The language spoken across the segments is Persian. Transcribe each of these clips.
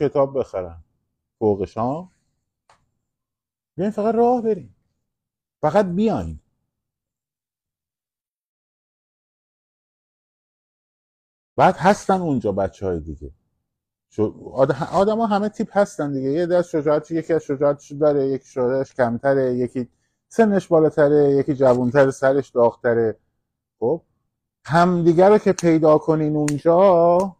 کتاب بخرن. فوقش ها بیاین فقط راه بریم. فقط بیاین. بعد هستن اونجا بچه های دیگه آدم ها همه تیپ هستن دیگه. یه دست شجاعت یکی از شجاعتش داره یکی شجاعتش کمتره یکی سنش بالاتره یکی جوانتره سرش داغتره. خب؟ همدیگه رو که پیدا کنین اونجا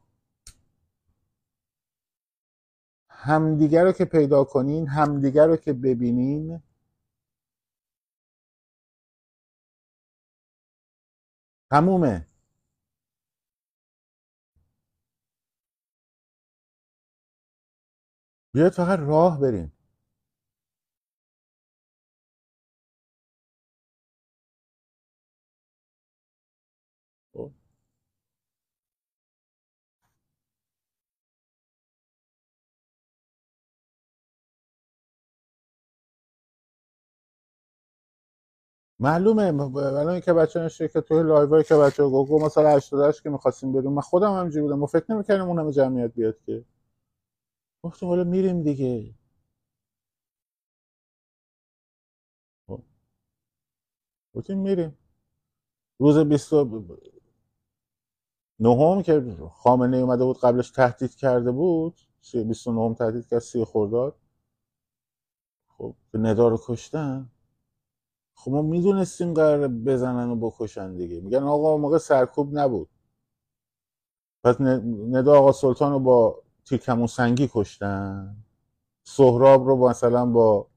همدیگه رو که پیدا کنین همدیگه رو که ببینین. تمومه. بیاید فقط راه بریم. معلومه. الان که بچه نشه که توی که بچه گوگو سال 88 که می‌خواستیم بریم. من خودم همینجوری بودم. ما فکر نمی‌کردیم اون همه جمعیت بیاد که. گفتیم حالا میریم دیگه. خب. گفتیم میریم. روز 20 نهم که خامنه اومده بود قبلش تهدید کرده بود. 29 تهدید کرد سی خورداد خب به ندا رو کشتن. خب ما می‌دونستیم قرار بزنن و بکشن دیگه. میگن آقا موقع سرکوب نبود. پس ندا آقا سلطان رو با تیرکمون سنگی کشتن. سهراب رو مثلا با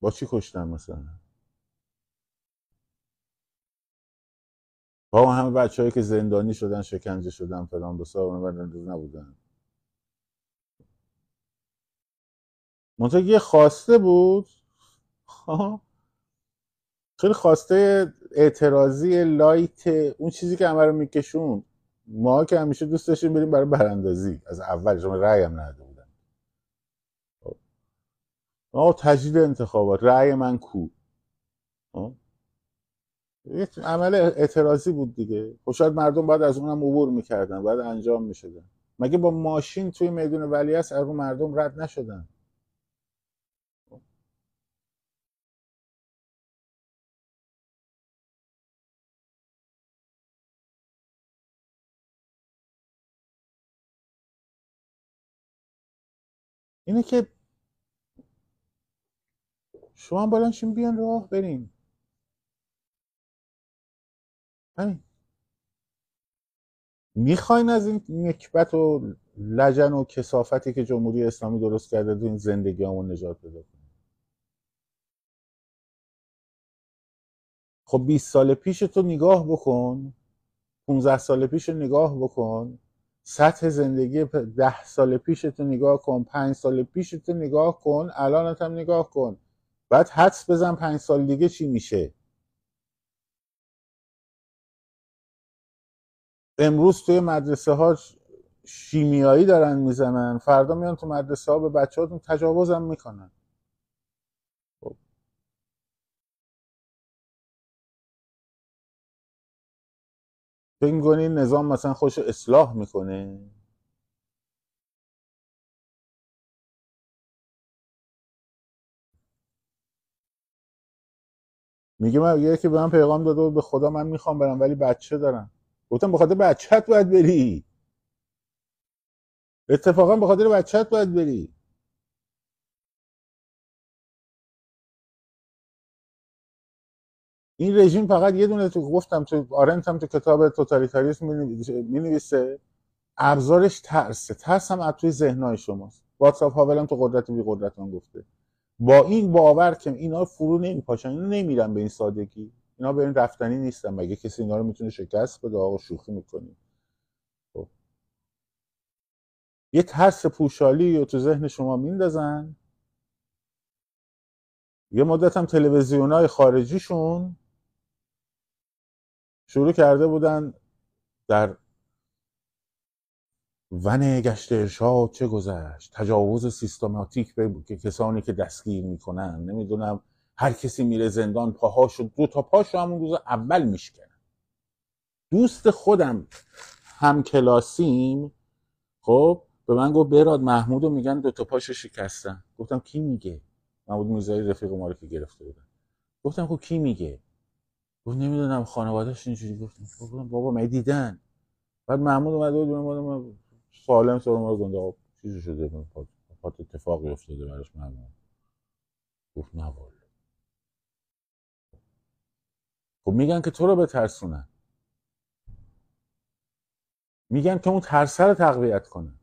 با چی کشتن مثلا؟ با همه بچه هایی که زندانی شدن شکنجه شدن فلان بسار نبودن. منطقه یه خواسته بود. خیلی خواسته اعتراضی لایت اون چیزی که همه میکشون ما که همیشه دوست داشتیم بریم برای براندازی. از اول شما رأی هم نداده بودن. آقا تجدید انتخابات. رأی من کو؟ یک عمل اعتراضی بود دیگه. خب مردم بعد از اونم عبور می‌کردن. بعد انجام می‌شدن. مگه با ماشین توی میدون ولی از مردم رد نشدن. اینه که شما بلنشین بیان راه بریم همین. می‌خواین از این نکبت و لجن و کسافتی که جمهوری اسلامی درست کرده تو این زندگی همون نجات بده خب 20 سال پیش تو نگاه بکن. 15 سال پیش نگاه بکن. سطح زندگی ده سال پیشتو نگاه کن پنج سال پیشتو نگاه کن الانت هم نگاه کن. بعد حدس بزن پنج سال دیگه چی میشه؟ امروز توی مدرسه ها شیمیایی دارن می‌زنن فردا میان تو مدرسه ها به بچه هاتون تجاوز هم می‌کنن. فکر نظام مثلا خوش اصلاح می‌کنه؟ میگه من یکی به من پیغام داده به خدا من می‌خوام برم ولی بچه دارم. گفتم به خاطر بچهت باید بری. اتفاقا به خاطر بچهت باید بری. این رژیم فقط یه دونه تو گفتم تو آرنت هم تو کتاب توتالیتاریسم می نویسه ابزارش ترسه. ترس هم از توی ذهنهای شماست. واتساپ هاول هم تو قدرت بی قدرت هم گفته. با این باور که اینا فرو نمیپاشن اینا نمیرن به این سادگی. اینا به این رفتنی نیستن. مگه کسی اینا رو می‌تونه شکست بده؟ آقا شوخی می‌کنی خب. یه ترس پوشالی رو تو ذهن شما میندازن. یه مدت هم تلویزیون های خارجیشون شروع کرده بودن در ون گشت ارشاد چه گذشت. تجاوز سیستماتیک به کسانی که دستگیر می‌کنن نمی‌دونم هر کسی میره زندان پاهاشو دو تا پاشو همون روز اول میشکنن. دوست خودم هم کلاسیم خب به من گفت براد محمودو میگن دو تا پاشو شکستن. گفتم کی میگه؟ محمود میرزایی رفیق ما رو که گرفته بودن. گفتم خب کی میگه؟ گفت نمی‌دونم خانوادهش اینجوری گفتم خب گفتم بابا من دیدن؟ بعد محمود اومده بود من سالم سر ما گنده آقا چیزی شده پات اتفاقی افتاده براش محمود. گفت نه والا. خب میگن که تو رو بترسونن. میگن که اون ترسه رو تقویت کنه.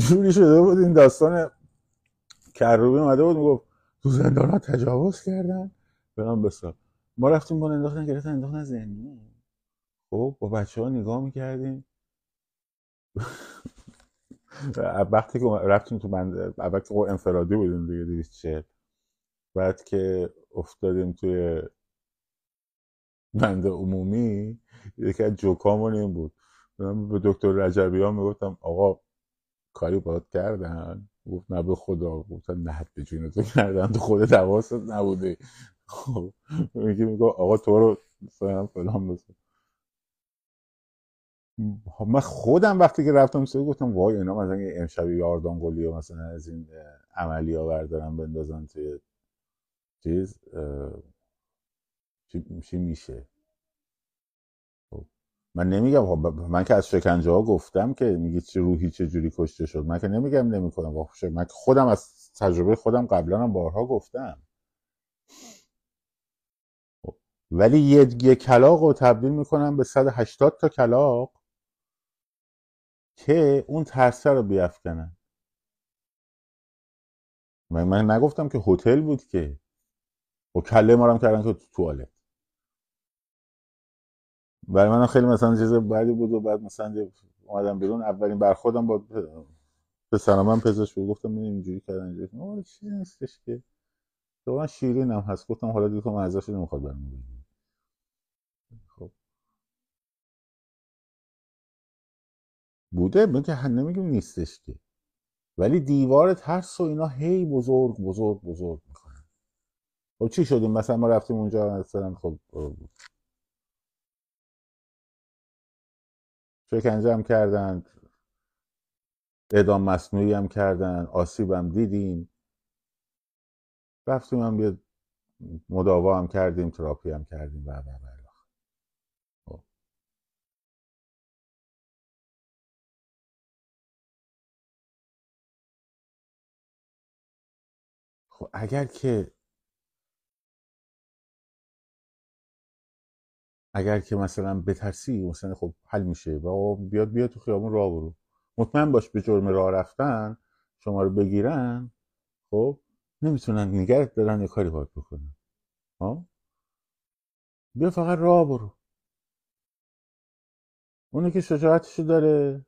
جوری شده بود این داستان کروبی اومده بود می‌گفت تو زندان ها تجاوز کردن. برام بسار ما رفتیم با انداختن گرفتن انداختن زندان خب با بچه ها نگاه می‌کردیم. وقتی که رفتیم تو بند اول که انفرادی بودیم دیگه دیویست چهل. بعد که افتادیم توی بند عمومی یکی از جوکامون این بود. من به دکتر رجبی ها می‌گفتم آقا کاری باید کردن. گفت نه به خدا. گفتن نه به جون تو کردن. تو خود حواست نبوده. خب. میگه میگه آقا تو رو فلان فلان بسن من خودم وقتی که رفتم سه گفتم وای اینا مثلا امشب یاردان گلی و مثلا از این عملی ها بردارن بندازن توی چیز چی میشه؟ خب من نمیگم خب من که از شکنجه ها گفتم که میگی چه روحی چه جوری کشته شد. من که نمیگم نمی‌کنم. من خودم از تجربه خودم قبلا هم بارها گفتم. خب. ولی یه, یه کلاق رو تبدیل می‌کنم به 180 تا کلاق که اون ترسه رو بیافکنن. من, من نگفتم که هتل بود که. و کله ما رو هم کردن تو توالت. برای من خیلی مثلا چیز بعدی بود و بعد مثلا اومدم بیرون. اولین برخوردم با پسرم من پزشک بود. گفتم من اینجوری کردن اینجوری. آره چیزی نیستش که؟ تو من شیرین هم هست. گفتم حالا دیگه تو ازش نمی‌خواد برام بگی خب. بوده؟ من که نمیگم نیستش که. ولی دیوار ترس و اینا هی بزرگ بزرگ بزرگ می‌کنن خب چی شدیم؟ مثلا ما رفتیم اونجا مثلا خب شکنجه هم کردن اعدام مصنوعی هم کردن آسیب هم دیدیم. رفتیم هم یه مداوا هم کردیم تراپی هم کردیم. و و و. خب. خب اگر که اگر که مثلا بترسی مثلا خب حل میشه و بیاد بیاد تو خیابون راه برو. مطمئن باش به جرم راه رفتن شما رو بگیرن خب نمی‌تونن نگرت دارن یه کاری باید بکنن. ها بیا فقط راه برو. اونی که شجاعتشو داره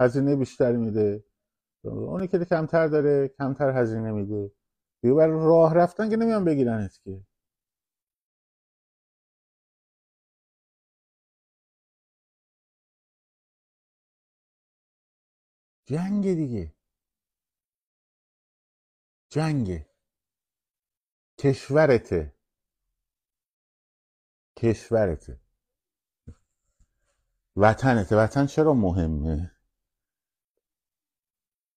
هزینه بیشتر میده. اونی که کمتر داره کمتر هزینه میده. دیگه برای راه رفتن که نمیان بگیرنت که. جنگ دیگه. جنگ. کشورته. کشورته. وطنته. وطن چرا مهمه؟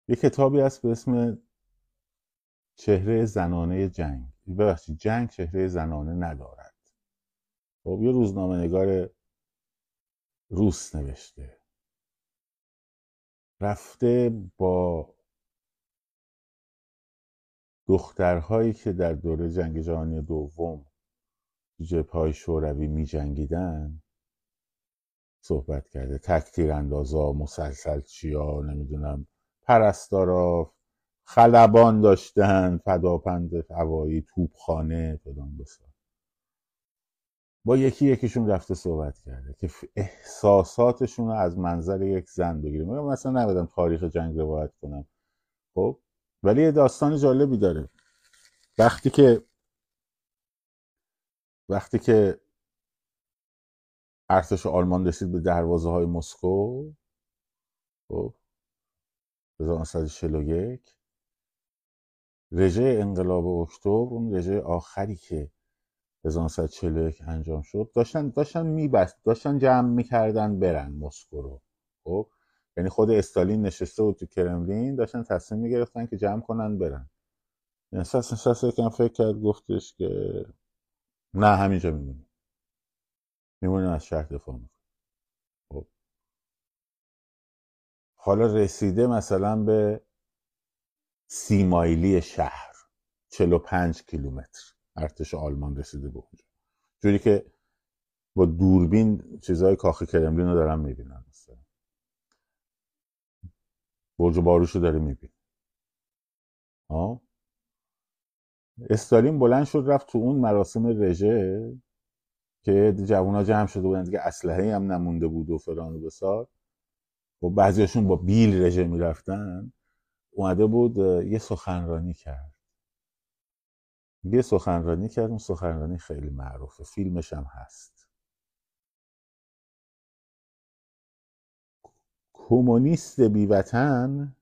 یه کتابی هست به اسم چهره زنانه جنگ. ببخشید جنگ چهره زنانه ندارد. خب یه روزنامه نگار روس نوشته. رفته با دخترهایی که در دوره جنگ جهانی دوم جبهه شوروی می جنگیدن صحبت کرده. تکتیر اندازا مسلسل چیا نمی‌دونم پرستارا خلبان داشتن فداپند هوایی توپخانه فلان بسار با یکی یکیشون رفته صحبت کرده که احساساتشون رو از منظر یک زن بگیریم. من مثلا نمیدم تاریخ جنگ روایت کنم. خب؟ ولی یه داستان جالبی داره. وقتی که وقتی که ارتش آلمان رسید به دروازه های مسکو خب؟ 1941 رژه انقلاب اکتبر اون رژه آخری که 1941 انجام شد. داشتن داشتن میبست داشتن جمع می‌کردن برن مسکو رو. خب؟ یعنی خود استالین نشسته بود تو کرملین داشتن تصمیم می‌گرفتن که جمع کنن برن. نشست نشست یکم فکر کرد گفتش که نه همینجا میمونیم. میمونیم از شهر دفاع خب؟ حالا رسیده مثلا به سی مایلی شهر 45 کیلومتر. ارتش آلمان رسیده به اونجا. جوری که با دوربین چیزهای کاخ کرملین رو دارم می‌بینم مثلا. برج باروش رو داره میبین استالین بلند شد رفت تو اون مراسم رژه که جوونا جمع شده بودن. دیگه اسلحه هم نمونده بود و فلان و بسار. و خب بعضیاشون با بیل رژه می‌رفتن. اومده بود یه سخنرانی کرد. یه سخنرانی کرد اون سخنرانی خیلی معروفه. فیلمش هم هست. کمونیست بیوطن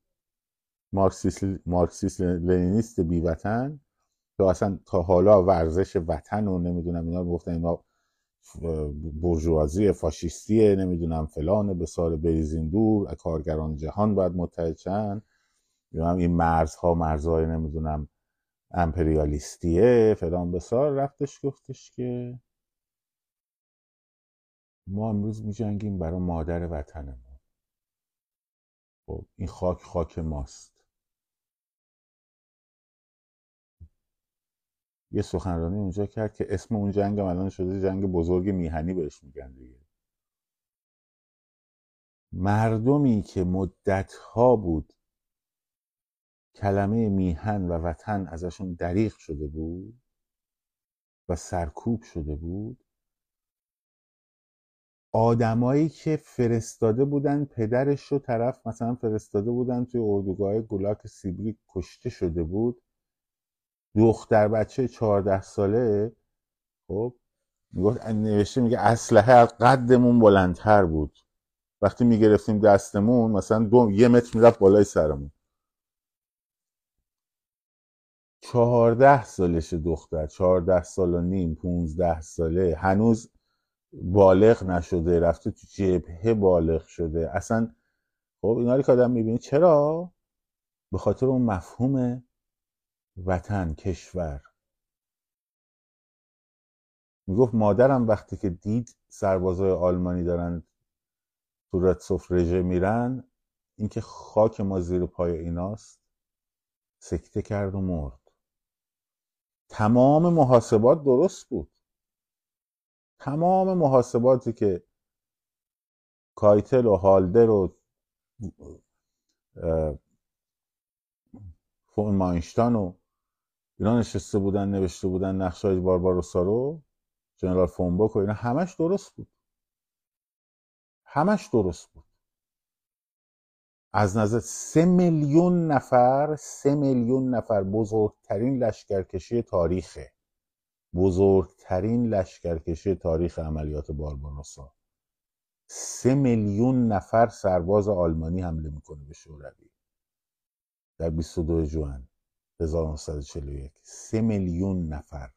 مارکسیست, مارکسیست لنینیست بیوطن که اصلا تا حالا ورزش وطن و نمی‌دونم اینا گفتن اینا برجوازی فاشیستیه نمی‌دونم فلان به سال بریزین دور کارگران جهان باید متحد هم این مرزها مرزهای نمی‌دونم امپریالیستیه فلان بسار رفتش گفتش که ما امروز می جنگیم برای مادر وطنمون. خب این خاک خاک ماست. یه سخنرانی اونجا کرد که اسم اون جنگ الان شده جنگ بزرگ میهنی بهش میگن دیگه. مردمی که مدت ها بود کلمه میهن و وطن ازشون دریغ شده بود و سرکوب شده بود. آدمایی که فرستاده بودن پدرش رو طرف مثلا فرستاده بودن توی اردوگاه گلاک سیبری کشته شده بود. دختر بچه چهارده ساله خب می‌گفت نوشته میگه اسلحه از قدمون بلندتر بود. وقتی می‌گرفتیم دستمون مثلا دو یه متر می‌رفت بالای سرمون. چهارده سالش دختر چهارده سال و نیم پونزده ساله. هنوز بالغ نشده رفته تو جبهه بالغ شده. اصلا خب اینا که آدم می‌بینی چرا؟ به خاطر اون مفهوم وطن کشور. می‌گفت مادرم وقتی که دید سربازای آلمانی دارن تو رتسوف رژه میرن اینکه خاک ما زیر پای ایناست سکته کرد و مرد. تمام محاسبات درست بود. تمام محاسباتی که کایتل و هالدر و فون ماینشتان و اینا نشسته بودن نوشته بودن نقشه های بارباروسا رو جنرال فونبوک و اینا همش درست بود. همش درست بود. از نظر سه میلیون نفر سه میلیون نفر بزرگترین لشکرکشی تاریخه. بزرگترین لشکرکشی تاریخ عملیات بارباروسا سه میلیون نفر سرباز آلمانی حمله می‌کنه به شوروی. در 22 جوان 1941 سه میلیون نفر.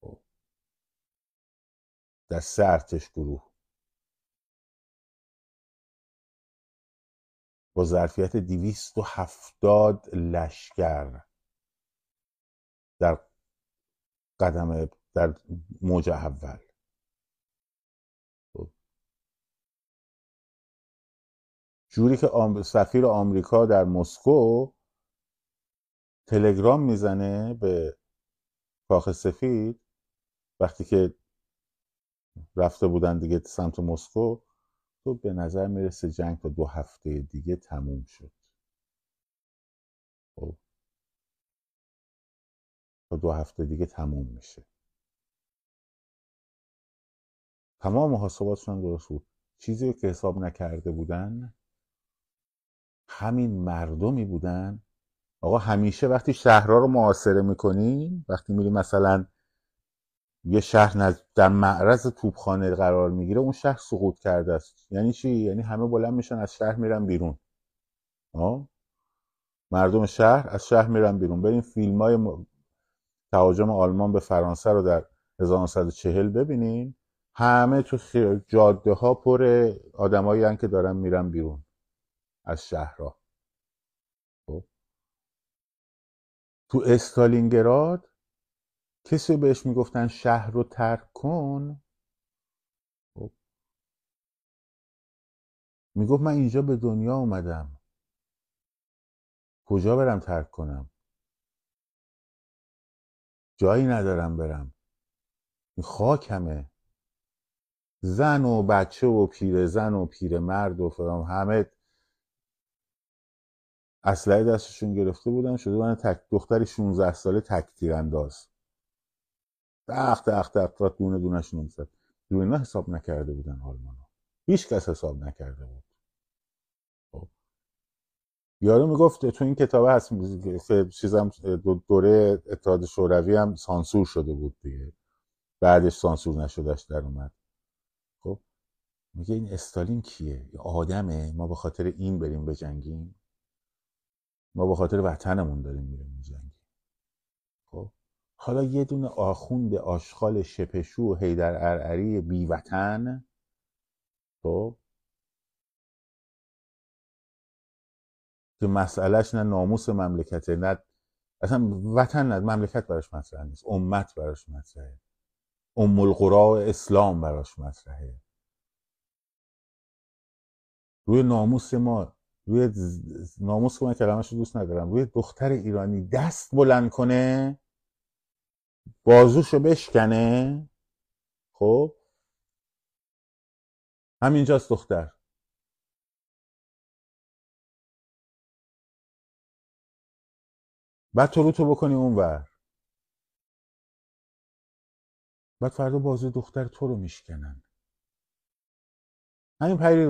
خب. در سه ارتش گروه. با ظرفیت دیویست و هفتاد لشکر در قدم در موج اول خب. جوری که سفیر آمریکا در مسکو تلگرام می‌زنه به کاخ سفید وقتی که رفته بودن دیگه سمت مسکو تو به نظر می‌رسه جنگ تا دو هفته دیگه تموم شد. خب. تا دو هفته دیگه تموم میشه. تمام محاسباتشون درست بود. چیزی که حساب نکرده بودن همین مردمی بودن. آقا همیشه وقتی شهرها رو معاصره می‌کنی وقتی میری مثلا یه شهر در معرض توپخانه قرار می‌گیره اون شهر سقوط کرده است. یعنی چی؟ یعنی همه بلند میشن از شهر میرن بیرون. آه؟ مردم شهر از شهر میرن بیرون. بریم فیلم های تهاجم آلمان به فرانسه رو در 1940 ببینیم. همه تو جاده ها پر آدمایی که دارن میرن بیرون از شهرها. خب. تو استالینگراد کسی بهش می‌گفتن شهر رو ترک کن. خب. می‌گفت من اینجا به دنیا اومدم. کجا برم ترک کنم؟ جایی ندارم برم. این خاکمه. زن و بچه و پیر زن و پیر مرد و فرام همه اسلحه دستشون گرفته بودن شده بودن تک دختری 16 ساله تک تیرانداز. دخت دخت دخت دونه دونشون می‌زد دونه حساب نکرده بودن آلمانا. هیچ کس حساب نکرده بود. خب. یارو می‌گفت تو این کتابه هست چیزم دوره اتحاد شوروی هم سانسور شده بود دیگه. بعدش سانسور نشدهش در اومد. خب. میگه این استالین کیه؟ آدمه. ما به خاطر این بریم بجنگیم. ما به خاطر وطنمون داریم میریم میجنگیم حالا یه دونه آخوند آشغال شپشو و حیدر ارعری بی وطن خب. که مسئلهش نه ناموس مملکته نه اصلا وطن نه مملکت براش مطرح نیست امت براش مطرحه. ام القرا اسلام براش مطرحه. روی ناموس ما روی ناموس که من رو دوست ندارم روی دختر ایرانی دست بلند کنه. بازوشو بشکنه؟ خب. همینجاست دختر. بعد تو رو تو بکنی اون ور بعد فردا بازو دختر تو رو میشکنن. همین پری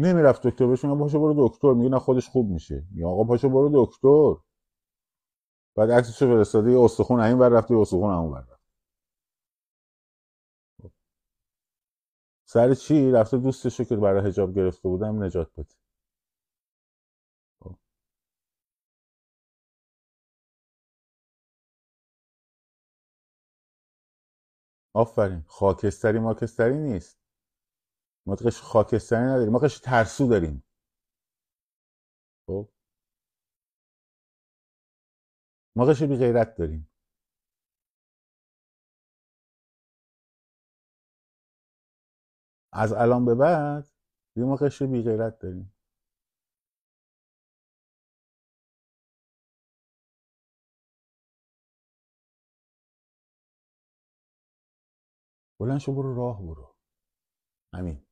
نمی‌رفت دکتر بهش میگم پاشو برو دکتر. میگه نه خودش خوب میشه. میگه آقا پاشو برو دکتر. بعد عکسشو فرستاده یه استخون این ور رفته یه استخون اون ور رفته. سر چی؟ رفته دوستشو که برای حجاب گرفته بودم نجات بده. آفرین. خاکستری ماکستری نیست. ما قش خاکستری نداریم. ما قش ترسو داریم. خب؟ ما قش بی غیرت داریم. از الان به بعد یه ما قش بی غیرت داریم. بلند شو برو راه برو. همین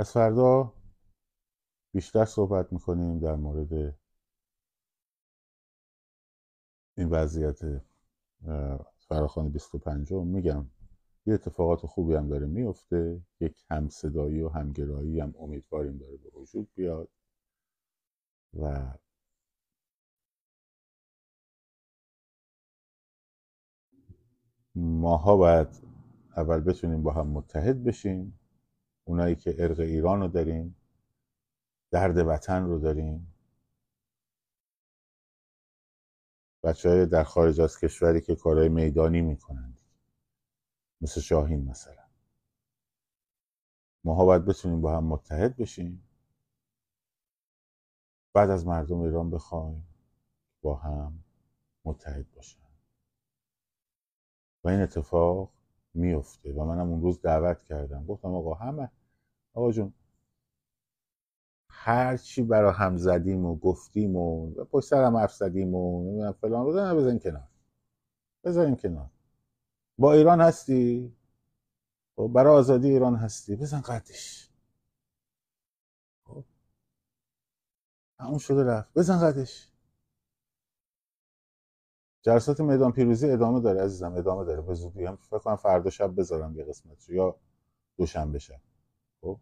از فردا بیشتر صحبت می‌کنیم در مورد این وضعیت فراخان 25 میگم یه اتفاقات خوبی هم داره میفته یک همصدایی و همگرایی هم امیدواریم داره به وجود بیاد. و ماها باید اول بتونیم با هم متحد بشیم. اونایی که ارق ایران رو داریم درد وطن رو داریم. بچه های در خارج از کشوری که کارهای میدانی می‌کنند. مثل شاهین مثلا. ماها باید بتونیم با هم متحد بشیم. بعد از مردم ایران بخوایم با هم متحد باشن. و این اتفاق میفته و منم اون روز دعوت کردم. گفتم آقا همه آقا جون هر چی برا هم زدیم و گفتیم و پشت سرم حرف زدیم و نمی‌دونم فلان رو بزنیم کنار. بذاریم کنار. با ایران هستی؟ خب برای آزادی ایران هستی؟ بزن قدش. خب. همون شده رفت. بزن قدش. جلسات میدان پیروزی ادامه داره عزیزم ادامه داره. به زودی هم فکر کنم فردا شب بذارم یه قسمت یا دوشنبه شب. خب.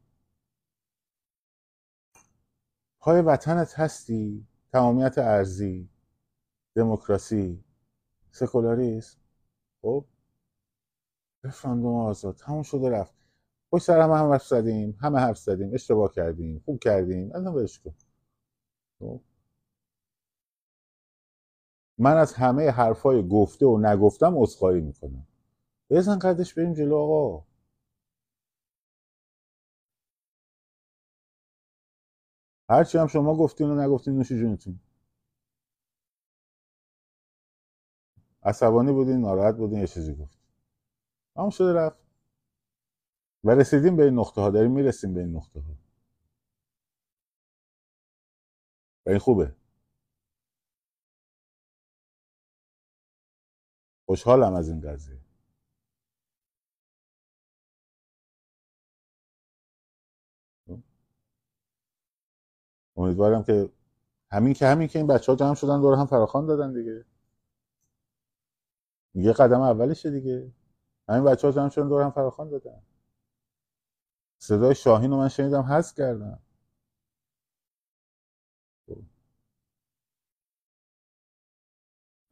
پای وطنت هستی؟ تمامیت ارزی دموکراسی؟ سکولاریسم؟ خب. رفراندوم آزاد. تموم شده رفت. پشت سر همه هم حرف زدیم همه حرف زدیم اشتباه کردیم خوب کردیم. الان ولش کن. خب؟ من از همه حرفای گفته و نگفتم عذرخواهی می‌کنم. بزن قدش بریم جلو آقا. هرچی هم شما گفتین و نگفتین نوش جونتون. عصبانی بودین ناراحت بودین یه چیزی گفت همون شده رفت. و رسیدیم به این نقطه ها داریم می‌رسیم به این نقطه ها و این خوبه. خوشحالم از این قضیه. امیدوارم که همین که همین که این بچه ها جمع شدن دور هم فراخان دادن دیگه. یه قدم اولشه دیگه. همین بچه ها جمع شدن دور هم فراخان دادن. صدای شاهین رو من شنیدم حذف کردم.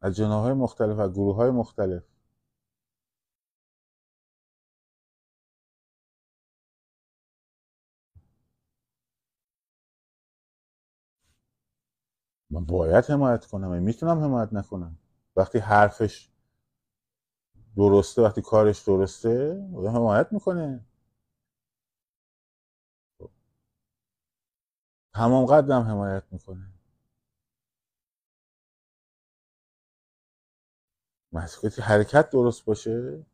از جناهای مختلف و گروه های مختلف. من باید حمایت کنم من می‌تونم حمایت نکنم. وقتی حرفش درسته وقتی کارش درسته حمایت می‌کنه. تمام قدم حمایت می‌کنه. مسئولیتی حرکت درست باشه.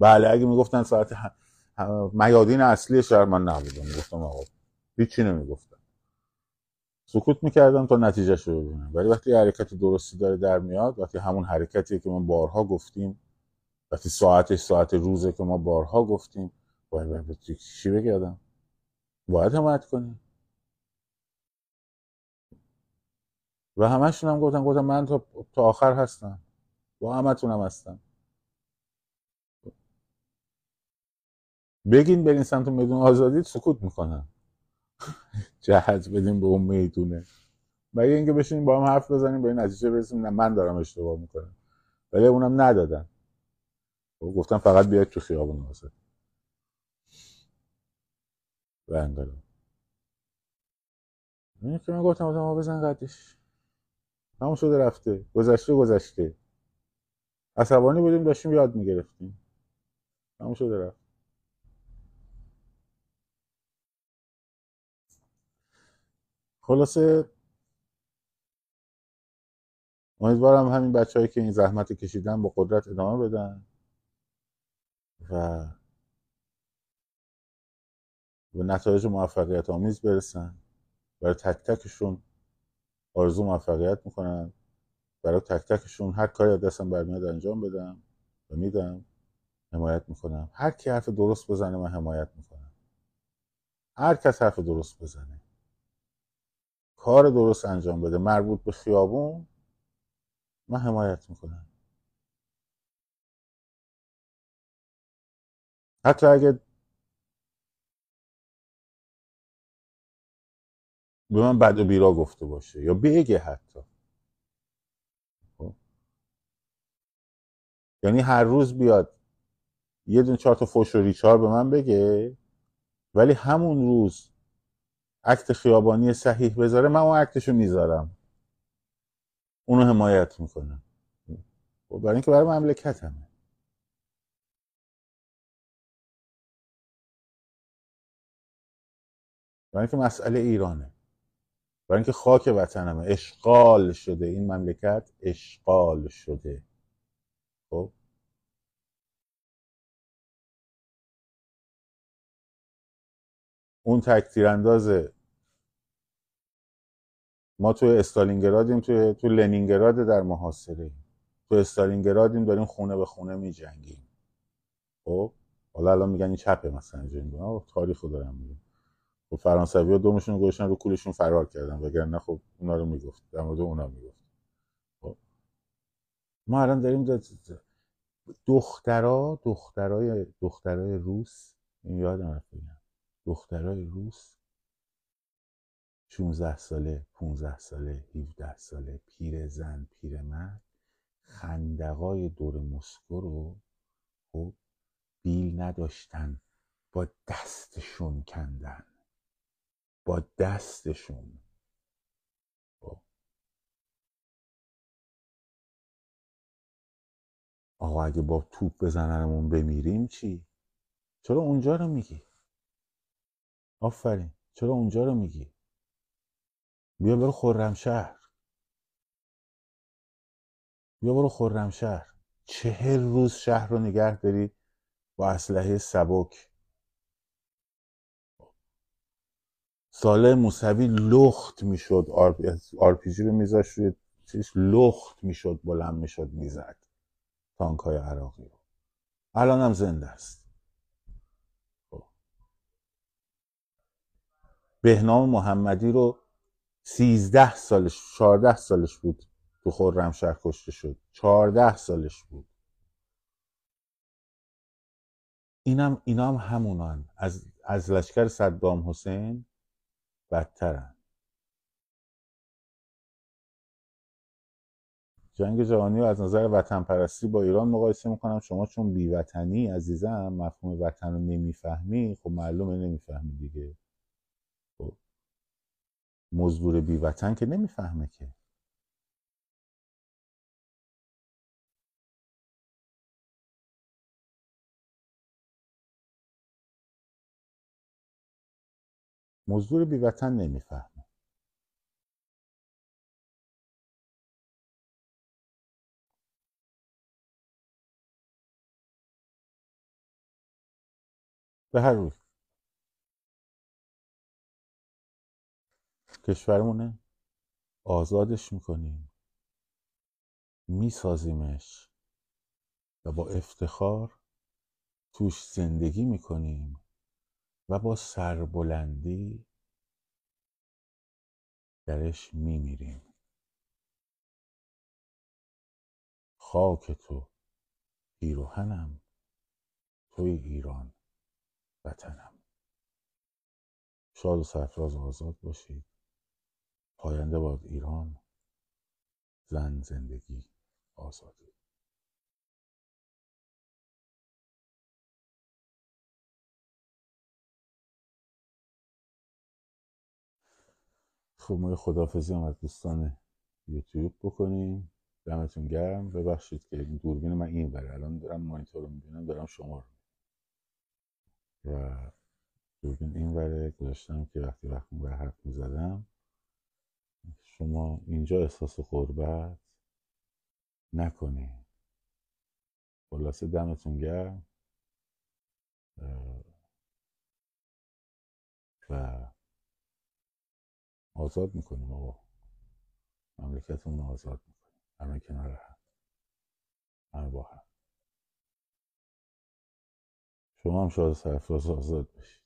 بله اگه می‌گفتن ساعت میادین اصلی شهر من نبودم. می‌گفتم آقا هیچی نمی‌گفتم. سکوت می‌کردم تا نتیجهش رو ببینم. ولی وقتی حرکت درستی داره در میاد وقتی همون حرکتیه که ما بارها گفتیم وقتی ساعتش ساعت روزه که ما بارها گفتیم باید چی بگردم؟ باید حمایت کنیم. و همشون هم گفتن گفتم من تا, تا آخر هستم. با همتونم هستم. بگین برین سمت میدون آزادی سکوت می‌کنم جهت بدیم به اون می‌دونه. مگه اینکه بشینیم با هم حرف بزنیم به این نتیجه برسیم؟ نه من دارم اشتباه می‌کنم. ولی اونم ندادن. خب، گفتم فقط بیاید تو خیابون آزاد و انقلاب. اینه که من گفتم آدم بزن قدش. همون شده رفته. گذشته گذشته. عصبانی بودیم داشتیم یاد می‌گرفتیم. همون شده رفت. خلاصه امیدوارم همین بچههایی که این زحمت کشیدن با قدرت ادامه بدن و به نتایج موفقیت آمیز برسن. برای تک تکشون آرزو موفقیت می‌کنن. برای تک تکشون هر کاری دستم برمیاد انجام بدم و میدم حمایت می‌کنم. هر کی حرف درست بزنه من حمایت می‌کنم. هر کس حرف درست بزنه. کار درست انجام بده مربوط به خیابون من حمایت می‌کنم. حتی اگه به من بد و بیرا گفته باشه یا بگه حتی. یعنی هر روز بیاد یه دون چهار تا فوش و ریچار به من بگه ولی همون روز عکت خیابانی صحیح بذاره من اون عکتشو می‌ذارم. اونو حمایت می‌کنم برای اینکه برای مملکت همه برای اینکه مسئله ایرانه. برای اینکه خاک وطنمه. اشغال شده. این مملکت اشغال شده. اون تک تیرانداز ما توی استالینگرادیم توی تو لنینگراد در محاصره. تو استالینگرادیم داریم خونه به خونه می جنگیم خب؟ حالا الان میگن این چپه مثلا اینجا تاریخ رو دارم میگم. خب فرانسوی ها دومشون گوشن رو کولشون فرار کردن. وگرنه خب اونا رو می‌گفت. در مورد اونا می‌گفت. خب؟ ما الان داریم دخترا دخترای دخترای روس. این یادم بگم دخترای روس 16 ساله 15 ساله 17 ساله پیر زن پیر مرد خندقای دور مسکو رو خب بیل نداشتن با دستشون کندن با دستشون خب. آقا اگه با توپ بزننمون بمیریم چی؟ چرا اونجا رو میگی؟ آفرین. چرا اونجا رو میگی؟ بیا برو خرمشهر بیا برو خرمشهر چهل روز شهر رو نگه داری با اسلحه سبک. ساله موسوی لخت می‌شد. آرپیجی رو میذاش روی چیز لخت می‌شد بلند می‌شد می‌زد. تانک های عراقی رو. الان هم زنده است. بهنام محمدی رو سیزده سالش چهارده سالش بود تو خرمشهر کشته شد. چهارده سالش بود. اینم اینا هم همونان. از از لشکر صدام حسین بدترن. جنگ جهانی رو از نظر وطن پرستی با ایران مقایسه می‌کنم. شما چون بیوطنی عزیزم مفهوم وطن رو نمی‌فهمی خب معلومه نمی‌فهمی دیگه. مزدور بیوطن که نمی‌فهمه که. مزدور بیوطن نمی‌فهمه. به هر روی. کشورمونه. آزادش می‌کنیم. میسازیمش. و با افتخار توش زندگی می‌کنیم. و با سربلندی درش میمیریم. خاک تو پیروهنم توی ایران وطنم. شاد و سرفراز و آزاد باشید. پاینده باد ایران زن زندگی آزادی خب ما خدافزی هم از دوستان یوتیوب بکنیم. دمتون گرم. ببخشید که این دوربین من این بره. الان دارم مانیتور رو می‌بینم دارم شما رو و دوربین این بره. گذاشتم که وقتی وقتی بر حرف می‌زدم. شما اینجا احساس غربت نکنید خلاصه دمتون گرم. و آزاد می‌کنیم آقا. مملکتمون رو آزاد می‌کنیم. همه کنار هم. همه با هم. شما هم شاد سرفراز آزاد بشید.